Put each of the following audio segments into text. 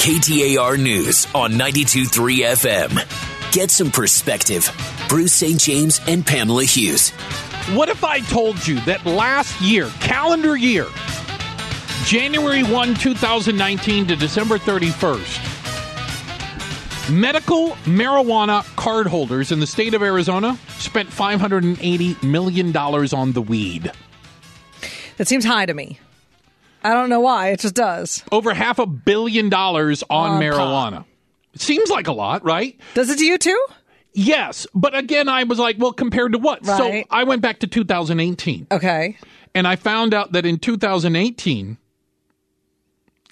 KTAR News on 92.3 FM. Get some perspective. Bruce St. James and Pamela Hughes. What if I told you that last year, calendar year, January 1, 2019 to December 31st, medical marijuana cardholders in the state of Arizona spent $580 million on the weed? That seems high to me. I don't know why. It just does. Over half a billion dollars on, uh, On marijuana. Seems like a lot, right? Does it to you too? Yes. But again, I was like, well, compared to what? So I went back to 2018. Okay. And I found out that in 2018,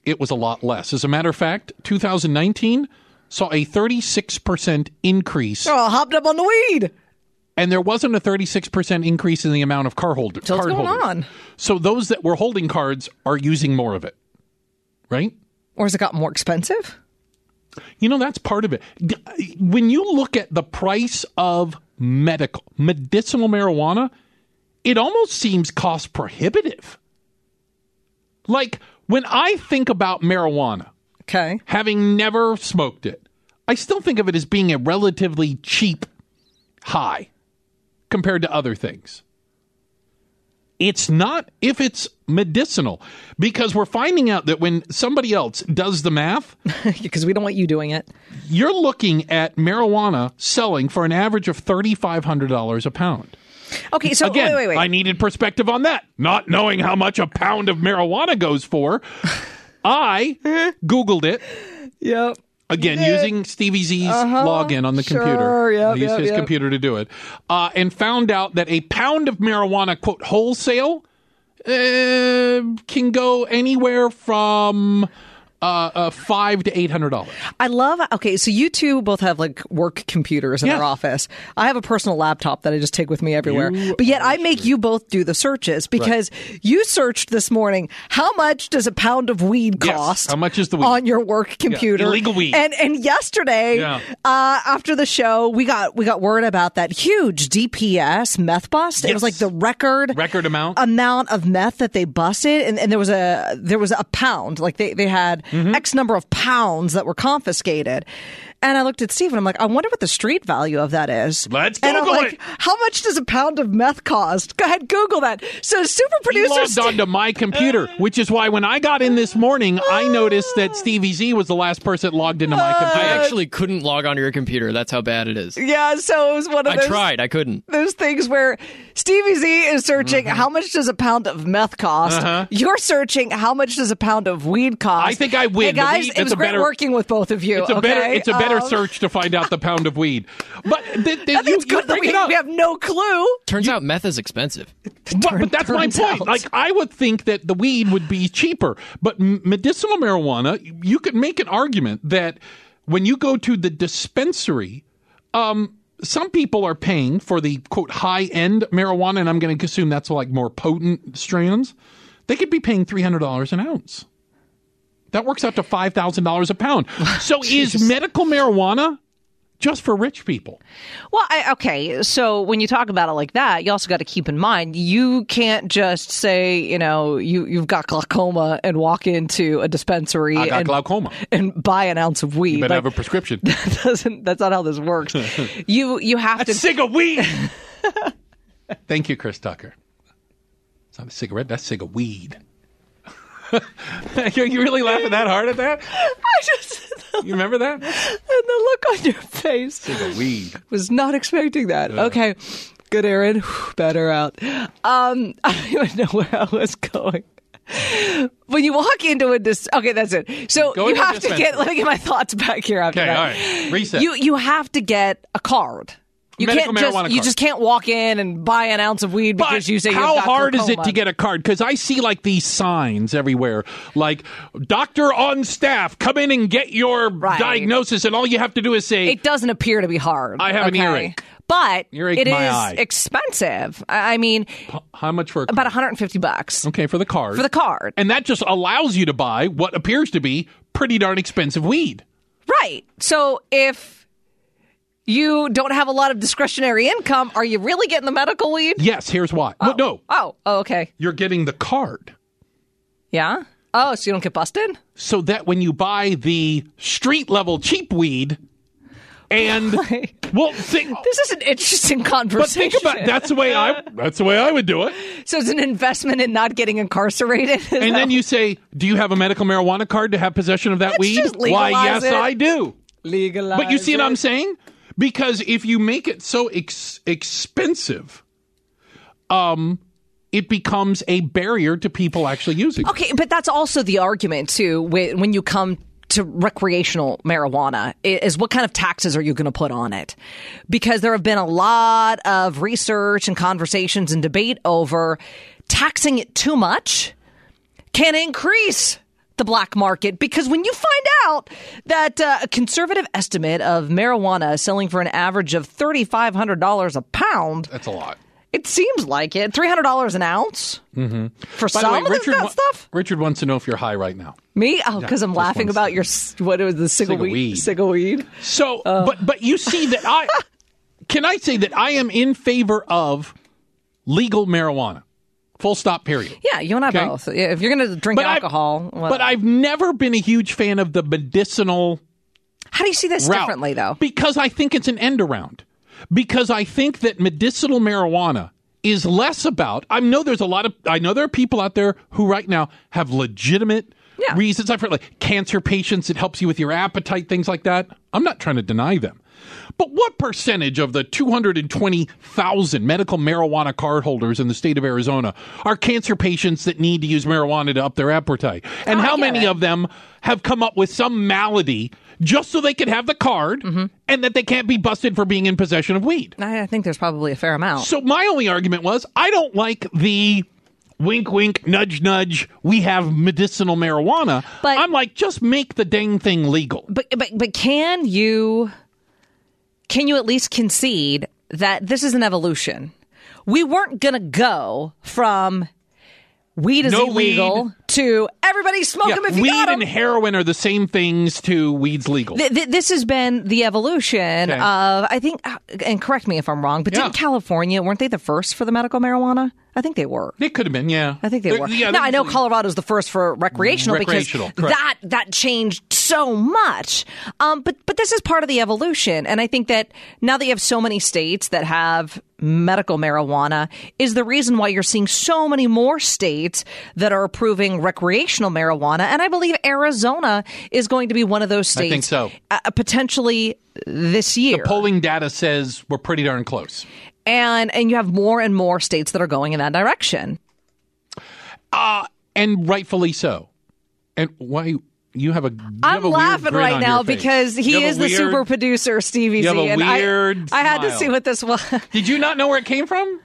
it was a lot less. As a matter of fact, 2019 saw a 36% increase, Oh, I hopped up on the weed. And there wasn't a 36% increase in the amount of car holders. So what's card going holders. on? So those that were holding cards are using more of it, right? Or has it got more expensive? You know, that's part of it. When you look at the price of medical, medicinal marijuana, it almost seems cost prohibitive. Like when I think about marijuana, Okay. having never smoked it, I still think of it as being a relatively cheap high compared to other things. It's not if it's medicinal because we're finding out that when somebody else does the math, Because we don't want you doing it. you're looking at marijuana selling for an average of $3,500 a pound. Okay, so Again, wait, wait, wait. I needed perspective on that. Not knowing how much a pound of marijuana goes for, I Googled it. yep. Again, using Stevie Z's login on the Uh-huh. Sure, computer. yep, used yep, his yep. computer to do it. Uh, and found out that a pound of marijuana, quote, wholesale, uh, can go anywhere from uh, uh, five to eight hundred dollars. I love. Okay, so you two both have like work computers in Yeah. our office. I have a personal laptop that I just take with me everywhere. You but yet I make you both do the searches because you searched this morning. How much does a pound of weed Yes, cost? how much is the weed? on your work computer? illegal weed. And and yesterday, Yeah. uh, after the show, we got we got word about that huge DPS meth bust. It was like the record Record amount. amount of meth that they busted, and, and there was a there was a pound. Like they they had Mm-hmm. X number of pounds that were confiscated. And I looked at Steve and I'm like, I wonder what the street value of that is. Let's and I'm Google like, it. How much does a pound of meth cost? Go ahead, Google that. So super producer he producer logged Steve- onto my computer, which is why when I got in this morning, I noticed that Stevie Z was the last person logged into my computer. I actually couldn't log onto your computer. That's how bad it is. Yeah, so it was one of those. I tried. I couldn't. those things where Stevie Z is searching Mm-hmm. how much does a pound of meth cost. You're searching how much does a pound of weed cost. Uh-huh. I think I win. Hey guys, weed- it it's was great better- working with both of you. It's a okay? better it's a better Um, search to find out the pound of weed. But th- th- you, it's good you that bring we, it up. we have no clue. Turns out meth is expensive. But, but that's my point. out. Like I would think that the weed would be cheaper, but medicinal marijuana, you could make an argument that when you go to the dispensary, um, some people are paying for the quote high end marijuana, and I'm going to assume that's like more potent strands. They could be paying three hundred dollars an ounce. That works out to five thousand dollars a pound. So is medical marijuana just for rich people? Well, I, okay. So when you talk about it like that, you also got to keep in mind you can't just say, you know, you you've got glaucoma and walk into a dispensary I got and, glaucoma. and buy an ounce of weed. You better Like, have a prescription. that doesn't. That's not how this works. you you have That's to. cig of weed. Thank you, Chris Tucker. It's not a cigarette. That's cig of weed. Are you really laughing that hard at that? I just You remember that? and the look on your face Cig of weed. was not expecting that. Okay. Good, Aaron. Better out. Um, I don't even know where I was going. When you walk into a dis- okay, that's it. So Go you have to get. Let me get my thoughts back here after Okay, that. all right. Reset. You you have to get a card. You Medical can't just you just can't walk in and buy an ounce of weed because But you say how you've got hard is it to get a card? Because I see like these signs everywhere, like doctor on staff, come in and get your Right. diagnosis, and all you have to do is say, It doesn't appear to be hard. I have an okay? earache. but Earache it is eye. expensive. I mean, "How much for a about 150 bucks Okay, for the card. for the card. and that just allows you to buy what appears to be pretty darn expensive weed. Right. So if you don't have a lot of discretionary income, are you really getting the medical weed? Yes, here's why. Well, oh. no, Oh, oh, okay. you're getting the card. Yeah. Oh, so you don't get busted? so that when you buy the street level cheap weed, and well, think, This is an interesting conversation. but think about that's the way I that's the way I would do it. So it's an investment in not getting incarcerated. And that- then you say, "Do you have a medical marijuana card to have possession of that Let's weed?" just Why, yes, it. I do. legalize. But you see what I'm saying? Because if you make it so ex- expensive, um, it becomes a barrier to people actually using. it. Okay, but that's also the argument too when when you come to recreational marijuana is what kind of taxes are you going to put on it? Because there have been a lot of research and conversations and debate over taxing it too much can increase the black market because when you find out that uh, a conservative estimate of marijuana is selling for an average of $3500 a pound That's a lot. it seems like it. Three hundred dollars an ounce mm-hmm. for By some way, of this- Richard, that stuff. Richard wants to know if you're high right now. Me? Oh, because I'm laughing about your what was the ciggle weed. Ciggle weed. So, but but you see that I can I say that I am in favor of legal marijuana. Full stop. Period. Yeah, you and I Okay. both. Yeah, If you're going to drink I've- alcohol, well, but I've never been a huge fan of the medicinal how do you see this route differently, though? Because I think it's an end around. Because I think that medicinal marijuana is less about. I know there's a lot of. I know there are people out there who right now have legitimate Yeah. reasons. I've heard like cancer patients. It helps you with your appetite, things like that. I'm not trying to deny them. But what percentage of the 220,000 medical marijuana card holders in the state of Arizona are cancer patients that need to use marijuana to up their appetite? And Oh, how many it. of them have come up with some malady just so they can have the card Mm-hmm. and that they can't be busted for being in possession of weed? I I think there's probably a fair amount. So my only argument was I don't like the wink wink nudge nudge we have medicinal marijuana. But- I'm like just make the dang thing legal. but but but can you can you at least concede that this is an evolution? We weren't going to go from weed is No illegal weed. to everybody smoke Yeah, them if you weed got 'em. and heroin are the same things to weed's legal. Th- th- this has been the evolution Okay. of, I think, uh, and correct me if I'm wrong, but Yeah. didn't California, weren't they the first for the medical marijuana? I think they were. They could have been, yeah. I think they They're- were. Yeah, now I know Colorado's the first for recreational, Recreational, because correct. that that changed so much. Um, but but this is part of the evolution, and I think that now that you have so many states that have medical marijuana, is the reason why you're seeing so many more states that are approving recreational marijuana, and I believe Arizona is going to be one of those states. I think so. uh, potentially this year. The polling data says we're pretty darn close. and and you have more and more states that are going in that direction. And rightfully so. And why you have a you I'm have a weird laughing grin right now because he You have a is the super producer, Stevie you have Z. a and I- weird I, had to see what this was. Did you not know where it came from?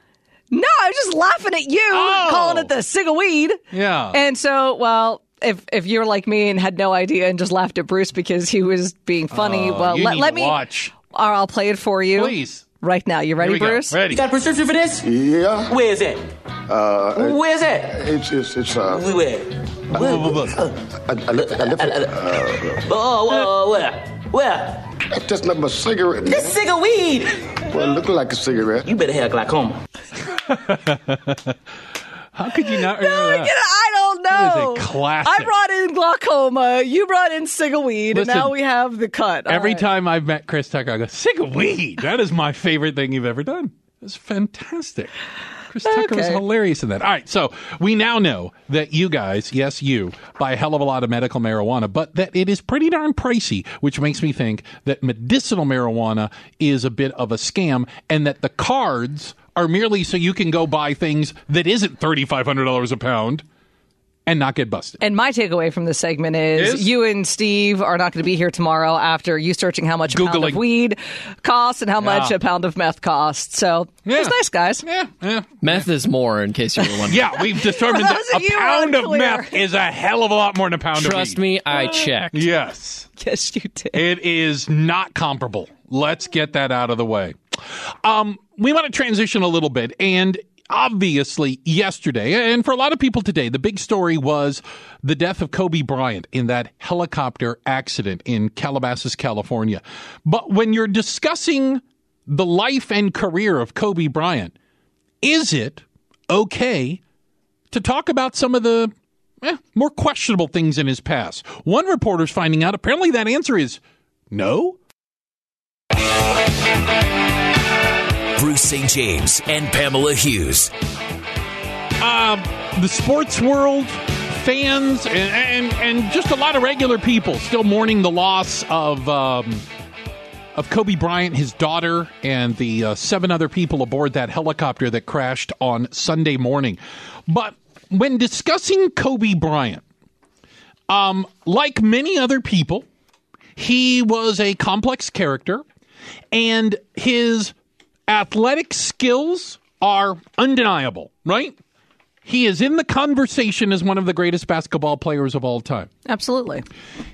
no, I was just laughing at you, Oh. calling it the cig of weed. Yeah. And so, well, if if you're like me and had no idea and just laughed at Bruce because he was being funny, Oh, well, you let, need let me. watch. Or I'll play it for you. Please. Right now. You ready, we go. Bruce? Ready. Got a prescription for this? Yeah, Where is it? uh, Where's it? it's it's it's uh, Where? Where? Uh, I, I, lift, I lift, uh, Oh, whoa, where? Where? that's just not my cigarette. This cig of weed. Well, it looking like a cigarette. You better have glaucoma. How could you not remember that? I know. That is a classic. I brought in glaucoma. You brought in cig of weed, and now we have the cut. All Every right. time I've met Chris Tucker, I go, sick of weed. That is my favorite thing you've ever done. It's fantastic. Chris Tucker was hilarious in that. All right, so we now know that you guys, yes, you, buy a hell of a lot of medical marijuana, but that it is pretty darn pricey, which makes me think that medicinal marijuana is a bit of a scam and that the cards are merely so you can go buy things that isn't $3,500 a pound and not get busted. And my takeaway from this segment is, Is? you and Steve are not going to be here tomorrow after you searching how much a pound of weed costs and how much a pound of meth costs. So Yeah. it's nice, guys. Yeah, yeah. Meth is more, in case you were wondering. Yeah, we've determined that a pound of meth is a hell of a lot more than a pound Trust of weed. me, I checked. Yes. Yes, you did. It is not comparable. Let's get that out of the way. Um, we want to transition a little bit, and obviously, yesterday, and for a lot of people today, the big story was the death of Kobe Bryant in that helicopter accident in Calabasas, California. But when you're discussing the life and career of Kobe Bryant, is it okay to talk about some of the eh, more questionable things in his past. One reporter's finding out apparently that answer is no. Bruce St. James and Pamela Hughes. the sports world, fans, and, and and just a lot of regular people still mourning the loss of um, of Kobe Bryant, his daughter, and the uh, seven other people aboard that helicopter that crashed on Sunday morning. But when discussing Kobe Bryant, um, like many other people, he was a complex character, and his athletic skills are undeniable, right? He is in the conversation as one of the greatest basketball players of all time. Absolutely.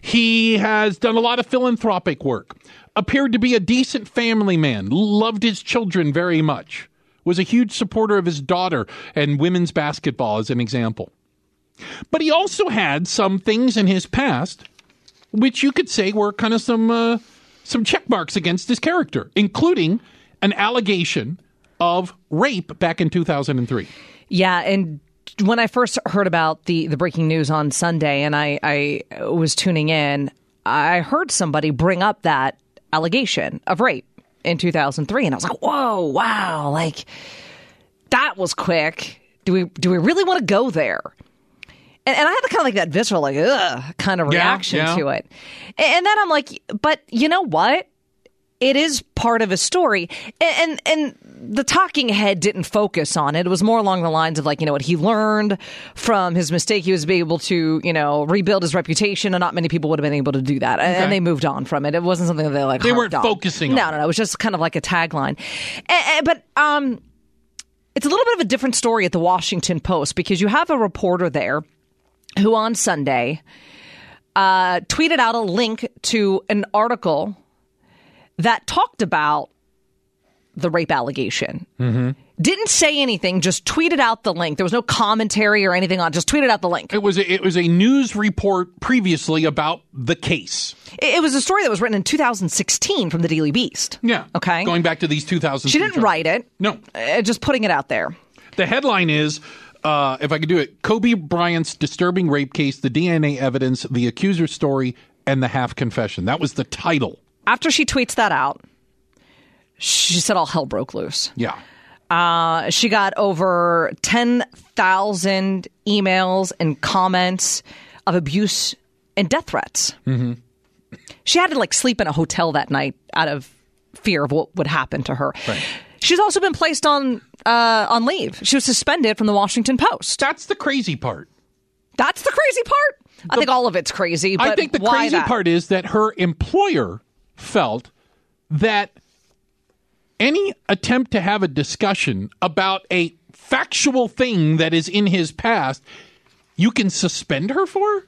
He has done a lot of philanthropic work, appeared to be a decent family man, loved his children very much, was a huge supporter of his daughter and women's basketball, as an example. But he also had some things in his past which you could say were kind of some uh, some check marks against his character, including an allegation of rape back in 2003. Yeah, and when I first heard about the the breaking news on Sunday, and I, I was tuning in, I heard somebody bring up that allegation of rape in 2003, and I was like, "Whoa, wow! Like that was quick. Do we do we really want to go there?" And, and I had the kind of like that visceral, like ugh, kind of Yeah, reaction yeah. to it. And, and then I'm like, "But you know what? It is part of a story." And, and and the talking head didn't focus on it. It was more along the lines of like, you know what, he learned from his mistake. He was able to, you know, rebuild his reputation, and not many people would have been able to do that. And- Okay. And they moved on from it. It wasn't something that they like. They weren't on. focusing No, on no, no. It was just kind of like a tagline. And, and- but um, it's a little bit of a different story at the Washington Post because you have a reporter there who on Sunday uh, tweeted out a link to an article that talked about the rape allegation. Mm-hmm. Didn't say anything, just tweeted out the link. There was no commentary or anything on. Just tweeted out the link. It was a, it was a news report previously about the case. It, it was a story that was written in 2016 from the Daily Beast. Yeah. Okay. Going back to these 2000. She didn't write it. No. Uh, just putting it out there. The headline is, uh, if I could do it, Kobe Bryant's disturbing rape case, the DNA evidence, the accuser's story, and the half confession. That was the title. After she tweets that out, she said all hell broke loose. Yeah. Uh, she got over 10,000 emails and comments of abuse and death threats. Mm-hmm. She had to like sleep in a hotel that night out of fear of what would happen to her. She's also been placed on uh, on leave. She was suspended from the Washington Post. That's the crazy part. That's the crazy part. I think all of it's crazy. But I think the crazy that? part is that her employer felt that any attempt to have a discussion about a factual thing that is in his past, you can suspend her for?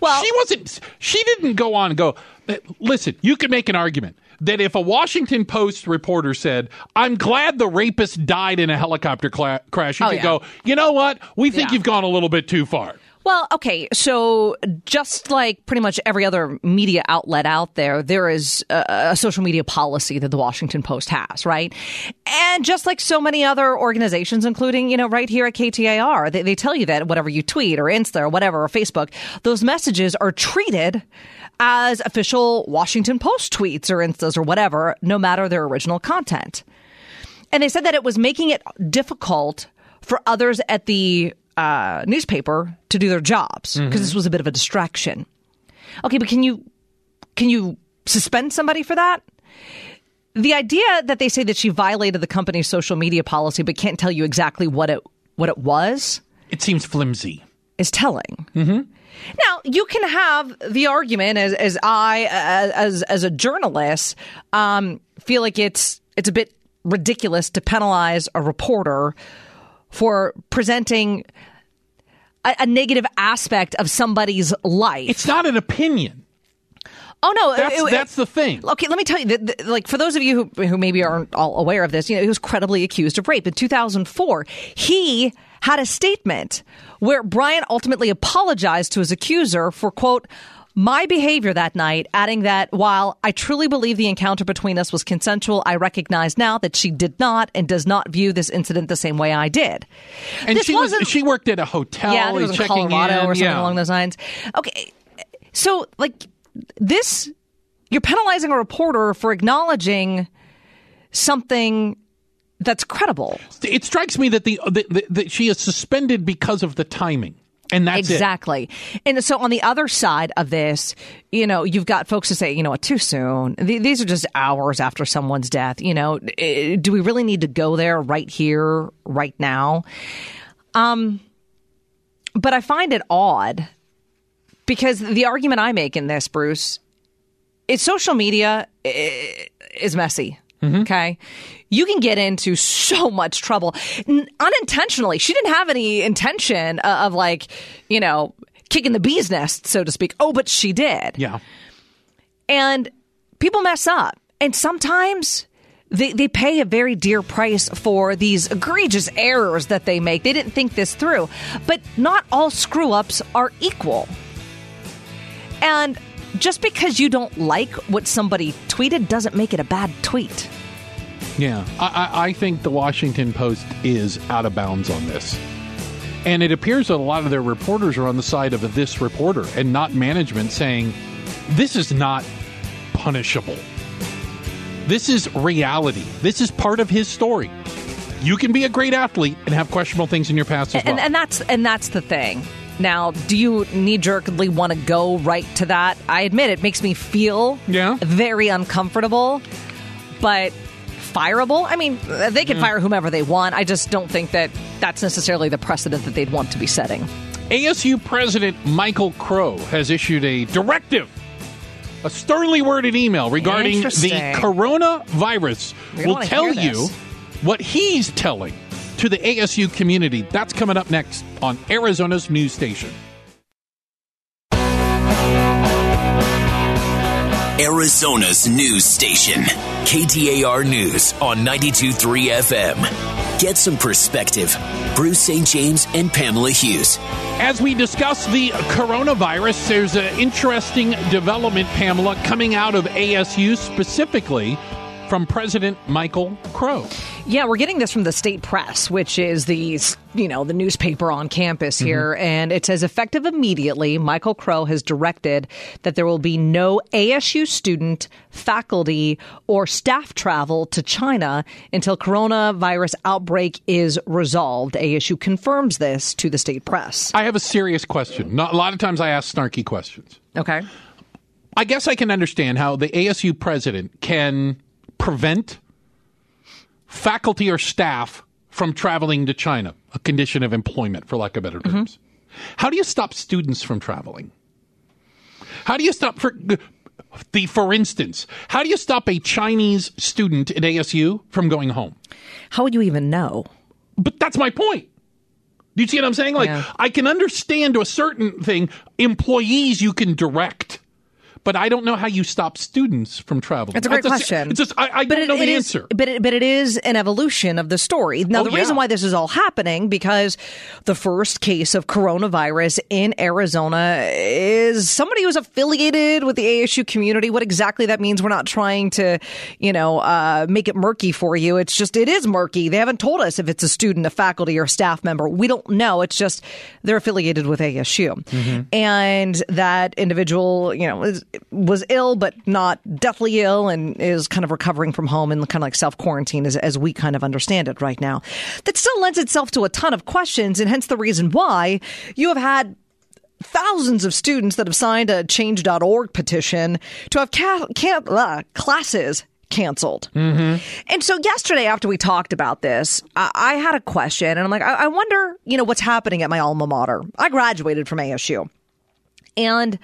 Well- she wasn't, she didn't go on and go, "Uh, listen, you could make an argument that if a Washington Post reporter said, I'm glad the rapist died in a helicopter cla- crash, you Oh, could yeah. go, you know what? We think Yeah. you've gone a little bit too far. Well, okay, so just like pretty much every other media outlet out there, there is a, a social media policy that the Washington Post has, right? And just like so many other organizations, including, you know, right here at KTAR, they, they tell you that whatever you tweet or Insta or whatever or Facebook, those messages are treated as official Washington Post tweets or Instas or whatever, no matter their original content. And they said that it was making it difficult for others at the uh, newspaper to do their jobs because this was a bit of a distraction. Okay, but can you can you suspend somebody for that? The idea that they say that she violated the company's social media policy but can't tell you exactly what it what it was It seems flimsy. is telling. Mm-hmm. Now you can have the argument as as I as as a journalist um, feel like it's it's a bit ridiculous to penalize a reporter for presenting a, a negative aspect of somebody's life. It's not an opinion. oh no, That's, it- it- that's the thing. Okay, let me tell you, that, that, like for those of you who, who maybe aren't all aware of this, you know, he was credibly accused of rape in 2004. He had a statement where Bryant ultimately apologized to his accuser for quote My behavior that night, adding that while I truly believe the encounter between us was consensual, I recognize now that she did not and does not view this incident the same way I did. And This she was she worked at a hotel. yeah, was in checking Colorado in. or something yeah. along those lines. Okay, so like this, you're penalizing a reporter for acknowledging something that's credible. It strikes me that the that she is suspended because of the timing, and that's it. exactly. And so on the other side of this, you know, you've got folks who say, you know what, too soon. These are just hours after someone's death. You know, Eh, do we really need to go there right here, right now? Um, but I find it odd because the argument I make in this, Bruce, is social media eh, is messy. Mm-hmm. Okay. You can get into so much trouble N- unintentionally. She didn't have any intention of, of like, you know, kicking the bee's nest, so to speak. Oh, but she did. Yeah. And people mess up. And sometimes they, they pay a very dear price for these egregious errors that they make. They didn't think this through. But not all screw ups are equal. And just because you don't like what somebody tweeted doesn't make it a bad tweet. Yeah, I, I, I think the Washington Post is out of bounds on this. And it appears that a lot of their reporters are on the side of this reporter and not management saying, this is not punishable. This is reality. This is part of his story. You can be a great athlete and have questionable things in your past as well. And, and that's and that's the thing. Now, do you knee jerkily want to go right to that? I admit it makes me feel Yeah. very uncomfortable, but fireable. I mean, they can mm. fire whomever they want. I just don't think that that's necessarily the precedent that they'd want to be setting. ASU President Michael Crow has issued a directive, a sternly worded email regarding the coronavirus. We will tell you what he's telling to the ASU community. That's coming up next on Arizona's news station. Arizona's news station. KTAR News on 92.3 FM. Get some perspective. Bruce St. James and Pamela Hughes. As we discuss the coronavirus, there's an interesting development, Pamela, coming out of ASU specifically from President Michael Crow. Yeah, we're getting this from the state press, which is the you know the newspaper on campus mm-hmm. here, and it says effective immediately. Michael Crow has directed that there will be no ASU student, faculty, or staff travel to China until coronavirus outbreak is resolved. ASU confirms this to the state press. I have a serious question. Not, a lot of times I ask snarky questions. Okay. I guess I can understand how the ASU president can prevent faculty or staff from traveling to China, a condition of employment, for lack of better terms. Mm-hmm. How do you stop students from traveling? How do you stop for the for instance, how do you stop a Chinese student at ASU from going home? How would you even know? But that's my point. Do you see what I'm saying? Like, Yeah. I can understand to a certain thing, employees you can direct, but I don't know how you stop students from traveling. That's a great It's question. It's just, I, I don't it- know the it is- answer. but it, but it is an evolution of the story. Now, Oh, the reason yeah. why this is all happening because the first case of coronavirus in Arizona is somebody who's affiliated with the ASU community. What exactly that means, we're not trying to, you know, uh, make it murky for you. It's just it is murky. They haven't told us if it's a student, a faculty, or a staff member. We don't know. It's just they're affiliated with ASU, and that individual, you know, is, was ill but not deathly ill, and is kind of recovering from home and kind of like self quarantine, as, as we kind of understand it right now. That still lends itself to a ton of questions, and hence the reason why you have had thousands of students that have signed a change.org petition to have ca- can- uh, classes canceled. Mm-hmm. And so yesterday, after we talked about this, I, I had a question, and I'm like, I-, I wonder, you know, what's happening at my alma mater. I graduated from ASU, and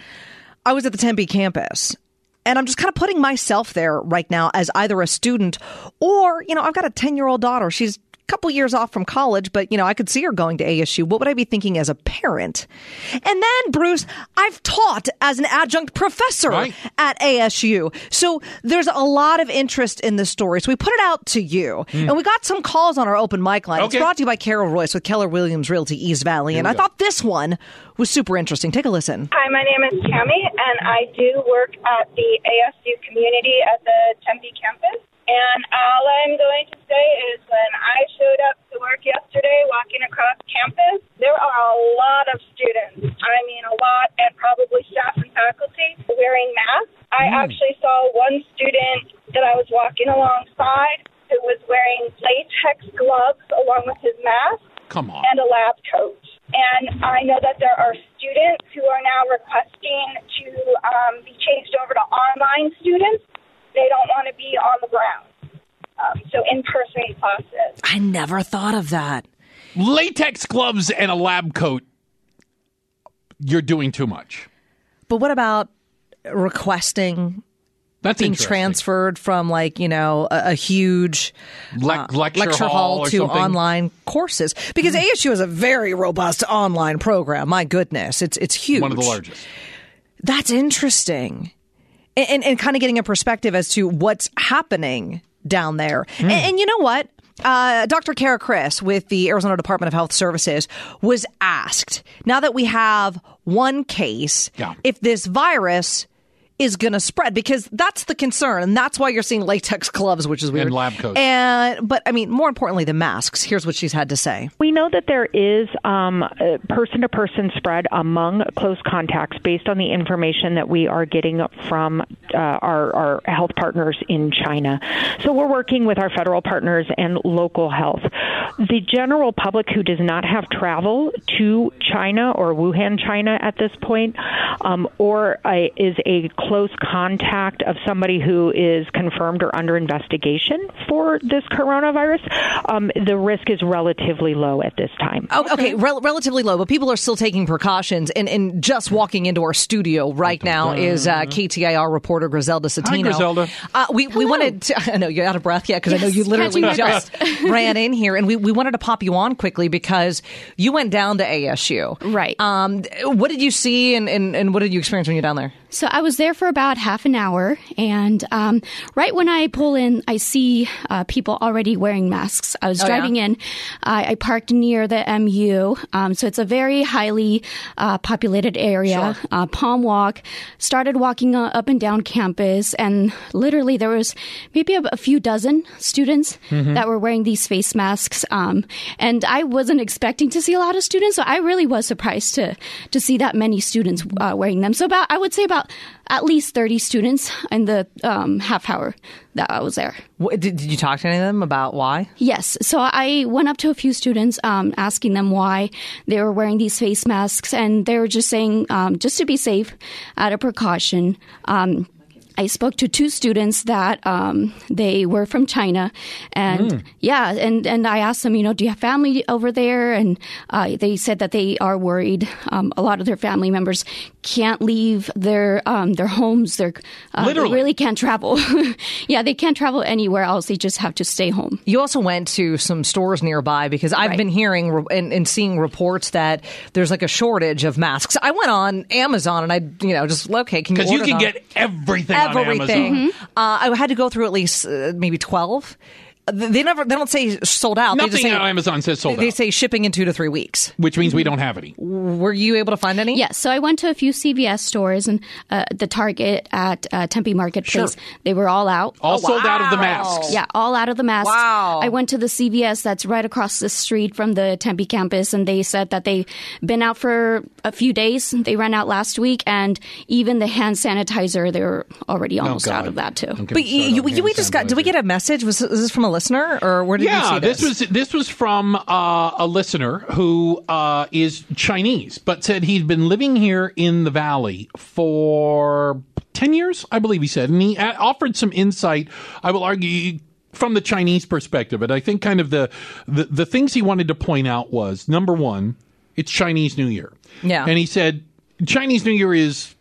I was at the Tempe campus. And I'm just kind of putting myself there right now as either a student or, you know, I've got a 10 year old daughter. She's couple years off from college, but you know, I could see her going to ASU. What would I be thinking as a parent? And then, Bruce, I've taught as an adjunct professor Right. at ASU. So there's a lot of interest in this story. So we put it out to you. And we got some calls on our open mic line. It's Hmm. Brought to you by Carol Royse with Keller Williams Realty East Valley. And I thought this one was super interesting. Take a listen. Hi, my name is Tammy, and I do work at the ASU community at the Tempe campus. And all I'm going to say is when I showed up to work yesterday walking across campus, there are a lot of students. I mean, a lot, and probably staff and faculty wearing masks. I actually saw one student that I was walking alongside who was wearing latex gloves along with his mask Come on. and a lab coat. And I know that there are students who are now requesting to um, be changed over to online students. They don't want to be on the ground. Um, so in person classes. I never thought of that. Latex gloves and a lab coat. You're doing too much. But what about requesting That's being transferred from like you know a, a huge Le- lecture, hall, or to something. online courses because ASU is a very robust online program. My goodness, it's it's huge. One of the largest. That's interesting, and and, and kind of getting a perspective as to what's happening down there. Hmm. And, and you know what? Uh, Dr. Cara Christ with the Arizona Department of Health Services was asked now that we have one case, Yeah. if this virus is going to spread because that's the concern and that's why you're seeing latex gloves which is weird And lab coats. and but i mean more importantly the masks here's what she's had to say We know that there is person to person spread among close contacts based on the information that we are getting from uh, our, our health partners in China. So we're working with our federal partners and local health. The general public who does not have travel to China or Wuhan, China at this point, um, or a, is a close contact of somebody who is confirmed or under investigation for this coronavirus, um, the risk is relatively low at this time. Oh, okay, rel- relatively low, but people are still taking precautions. And, and just walking into our studio right now is uh, KTAR reporter Griselda Zetino. Griselda. Uh, we, we wanted to, I know you're out of breath yet because I know you literally catching just ran in here. And we, we wanted to pop you on quickly because you went down to ASU. Right. Um, what did you see and, and, and what did you experience when you were down there? So I was there for about half an hour, and um, right when I pull in, I see uh, people already wearing masks. I was Oh, driving yeah? in. I I parked near the MU, um, so it's a very highly uh, populated area. Uh, Palm Walk. Started walking uh, up and down campus, and literally there was maybe a, a few dozen students Mm-hmm. that were wearing these face masks. Um, and I wasn't expecting to see a lot of students, so I really was surprised to to see that many students uh, wearing them. So about I would say about at least thirty students in the um, half hour that I was there. What, did, did you talk to any of them about why? Yes. So I went up to a few students, um, asking them why they were wearing these face masks, and they were just saying, um, just to be safe, out of precaution. Um, I spoke to two students that um, they were from China, and yeah, and and I asked them, you know, do you have family over there? And uh, they said that they are worried. Um, a lot of their family members can't leave their um, their homes. They're uh, they really can't travel. yeah, they can't travel anywhere else. They just have to stay home. You also went to some stores nearby because I've Right. been hearing re- and, and seeing reports that there's like a shortage of masks. I went on Amazon and I, you know, just okay, can you Because you can them? get everything, on everything. Amazon. Uh, I had to go through at least uh, maybe twelve. They never. They don't say sold out. they just Nothing say, on Amazon says sold They out, They say shipping in two to three weeks. which means we don't have any. Were you able to find any? Yes, so I went to a few CVS stores and uh, the Target at uh, Tempe Marketplace. Sure. They were all out. All sold out of the masks. Yeah, all out of the masks. Wow. I went to the CVS that's right across the street from the Tempe campus, and they said that they've been out for a few days. They ran out last week, and even the hand sanitizer, they were already almost out of that too. But you, you, on you, hand we just got. Did we get a message? Was, was this from a listener or where did you Yeah, see this? this was this was from uh, a listener who uh, is Chinese, but said he'd been living here in the valley for ten years, I believe he said, and he offered some insight. I will argue from the Chinese perspective, but I think kind of the, the the things he wanted to point out was number one, it's Chinese New Year. Yeah. and he said Chinese New Year is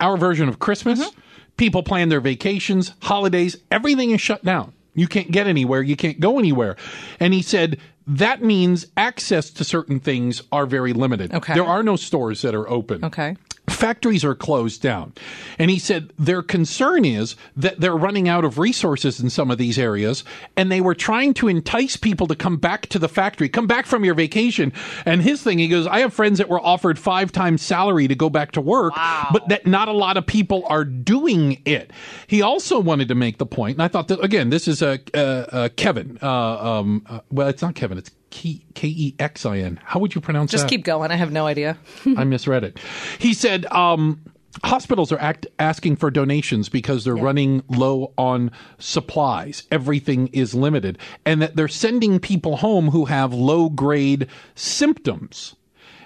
our version of Christmas. Mm-hmm. People plan their vacations, holidays, everything is shut down. You can't get anywhere. You can't go anywhere. And he said that means access to certain things are very limited. Okay. There are no stores that are open. Okay. Factories are closed down. And he said their concern is that they're running out of resources in some of these areas and they were trying to entice people to come back to the factory, come back from your vacation. And his thing, he goes, I have friends that were offered five times salary to go back to work, but that not a lot of people are doing it. He also wanted to make the point, and I thought that, again, this is a, uh, uh, Kevin. Uh, um, uh, well, it's not Kevin, it's K E X I N. How would you pronounce Just that? Just keep going. I have no idea. I misread it. He said um, hospitals are act- asking for donations because they're running low on supplies. Everything is limited, and that they're sending people home who have low grade symptoms.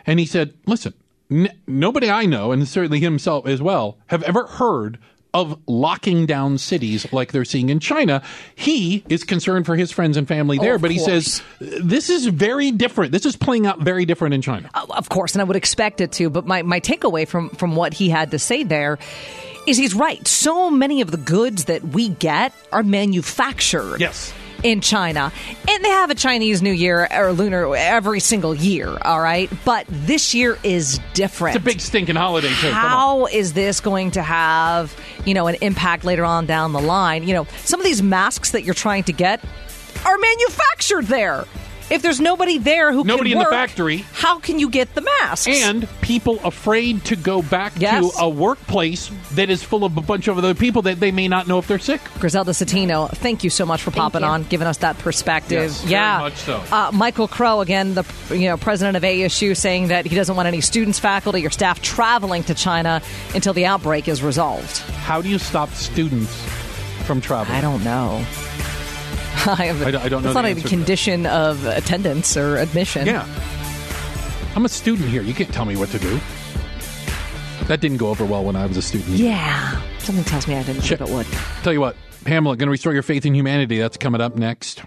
And he said, "Listen, n- nobody I know, and certainly himself as well, have ever heard." Of locking down cities like they're seeing in China. He is concerned for his friends and family there, of but he course. says this is very different. This is playing out very different in China. Oh, of course, and I would expect it to. But my, my takeaway from, from what he had to say there is he's right. So many of the goods that we get are manufactured. Yes. In China. And they have a Chinese New Year or lunar every single year, all right? But this year is different. It's a big stinking holiday too. How is this going to have, you know, an impact later on down the line? You know, some of these masks that you're trying to get are manufactured there. If there's nobody there who Nobody can in the factory. how can you get the masks? and people afraid to go back Yes. to a workplace that is full of a bunch of other people that they may not know if they're sick. Griselda Zetino, thank you so much for popping you. on, giving us that perspective. Yes, very yeah, much so. Uh, Michael Crow, again, the you know president of ASU, saying that he doesn't want any students, faculty, or staff traveling to China until the outbreak is resolved. How do you stop students from traveling? I don't know. I, have, I don't- I don't know It's the not a answer to that. condition of attendance or admission. Yeah. I'm a student here. You can't tell me what to do. That didn't go over well when I was a student. Yeah. Something tells me I didn't think it would. Tell you what, Pamela, going to restore your faith in humanity. That's coming up next.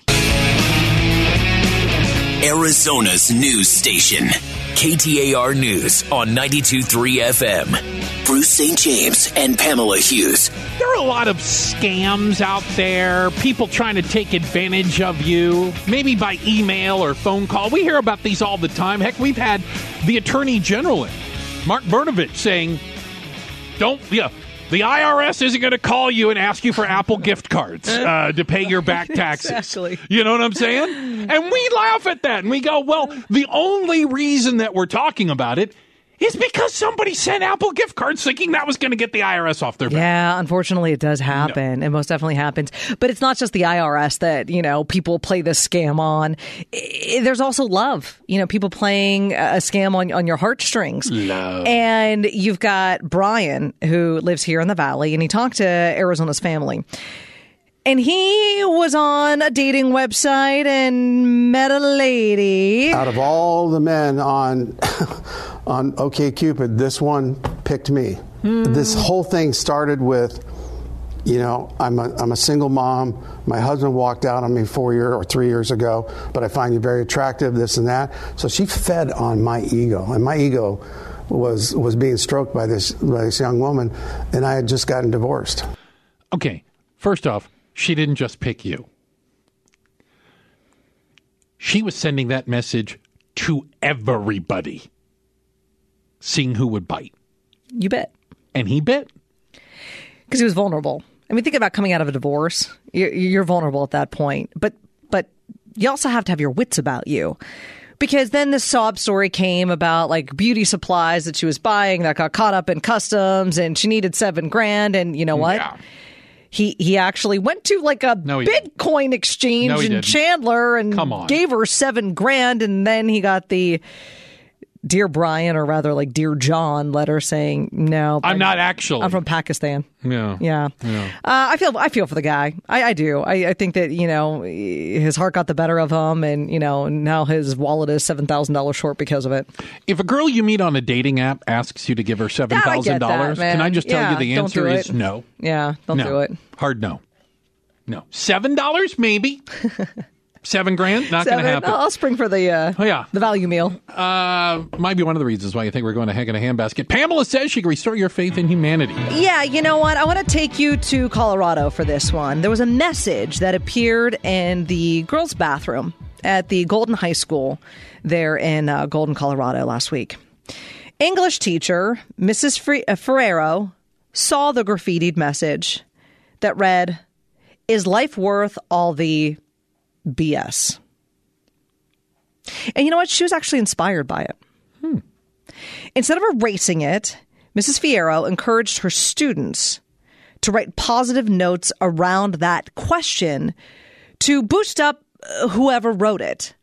Arizona's news station. KTAR News on 92.3 FM. Bruce St. James and Pamela Hughes. There are a lot of scams out there, people trying to take advantage of you, maybe by email or phone call. We hear about these all the time. Heck, we've had the Attorney General, Mark Brnovich, saying, don't, yeah, the IRS isn't going to call you and ask you for Apple gift cards uh, to pay your back taxes. Exactly. You know what I'm saying? And we laugh at that and we go, well, the only reason that we're talking about it is because somebody sent Apple gift cards thinking that was going to get the IRS off their back. Yeah, unfortunately, it does happen. It most definitely happens. But it's not just the IRS that you know people play this scam on. I- there's also love. You know, people playing a scam on on your heartstrings. Love. And you've got Brian who lives here in the valley, and he talked to Arizona's family. And he was on a dating website and met a lady. Out of all the men on on OKCupid, this one picked me. Hmm. This whole thing started with, you know, I'm a, I'm a single mom. My husband walked out on me four year or three years ago, but I find you very attractive, this and that. So she fed on my ego, and my ego was was being stroked by this by this young woman, and I had just gotten divorced. Okay, first off, she didn't just pick you. She was sending that message to everybody, seeing who would bite. You bet. And he bit. because he was vulnerable. I mean, think about coming out of a divorce. You're, you're vulnerable at that point, but but you also have to have your wits about you. Because then the sob story came about like beauty supplies that she was buying that got caught up in customs, and she needed seven grand. And you know what? Yeah. He he actually went to like a No, didn't. Bitcoin exchange No, in didn't. Chandler and gave her seven grand, and then he got the dear Brian, or rather like dear John, letter saying no. I'm not actually. I'm from Pakistan. Yeah. Yeah, Uh, I feel I feel for the guy. I, I do. I, I think that you know his heart got the better of him, and you know now his wallet is seven thousand dollars short because of it. If a girl you meet on a dating app asks you to give her seven I thousand get that, dollars, can. I just tell Yeah, you the answer do is no. Yeah, don't no. do it. Hard no. No. Seven dollars maybe. Seven grand? Not going to happen. I'll spring for the uh, Oh, yeah. the value meal. Uh, might be one of the reasons why you think we're going to heck in a handbasket. Pamela says she can restore your faith in humanity. Yeah, you know what? I want to take you to Colorado for this one. There was a message that appeared in the girls' bathroom at the Golden High School there in uh, Golden, Colorado last week. English teacher Mrs. Fre- uh, Ferrero saw the graffitied message that read, Is life worth all the BS? And you know what? She was actually inspired by it. Instead of erasing it, Mrs. Fierro encouraged her students to write positive notes around that question to boost up uh, whoever wrote it.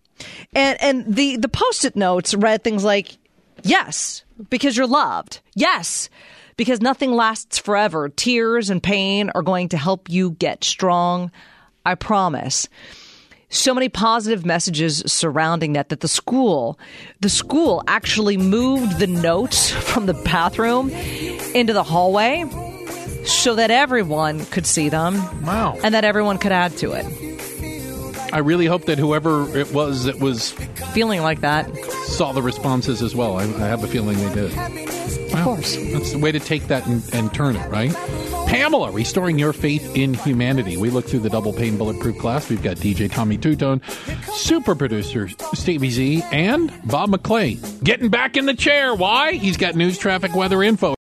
And and the the post-it notes read things like yes, because you're loved. Yes, because nothing lasts forever. Tears and pain are going to help you get strong. I promise so many positive messages surrounding that that the school the school actually moved the notes from the bathroom into the hallway so that everyone could see them Wow. and that everyone could add to it I really hope that whoever it was that was feeling like that saw the responses as well. I, I have a feeling they did. of course That's the way to take that and, and turn it, right? Pamela, restoring your faith in humanity. We look through the double pane bulletproof glass. We've got DJ Tommy Tutone, super producer Stevie Z, and Bob McClay getting back in the chair. Why? He's got news, traffic, weather info.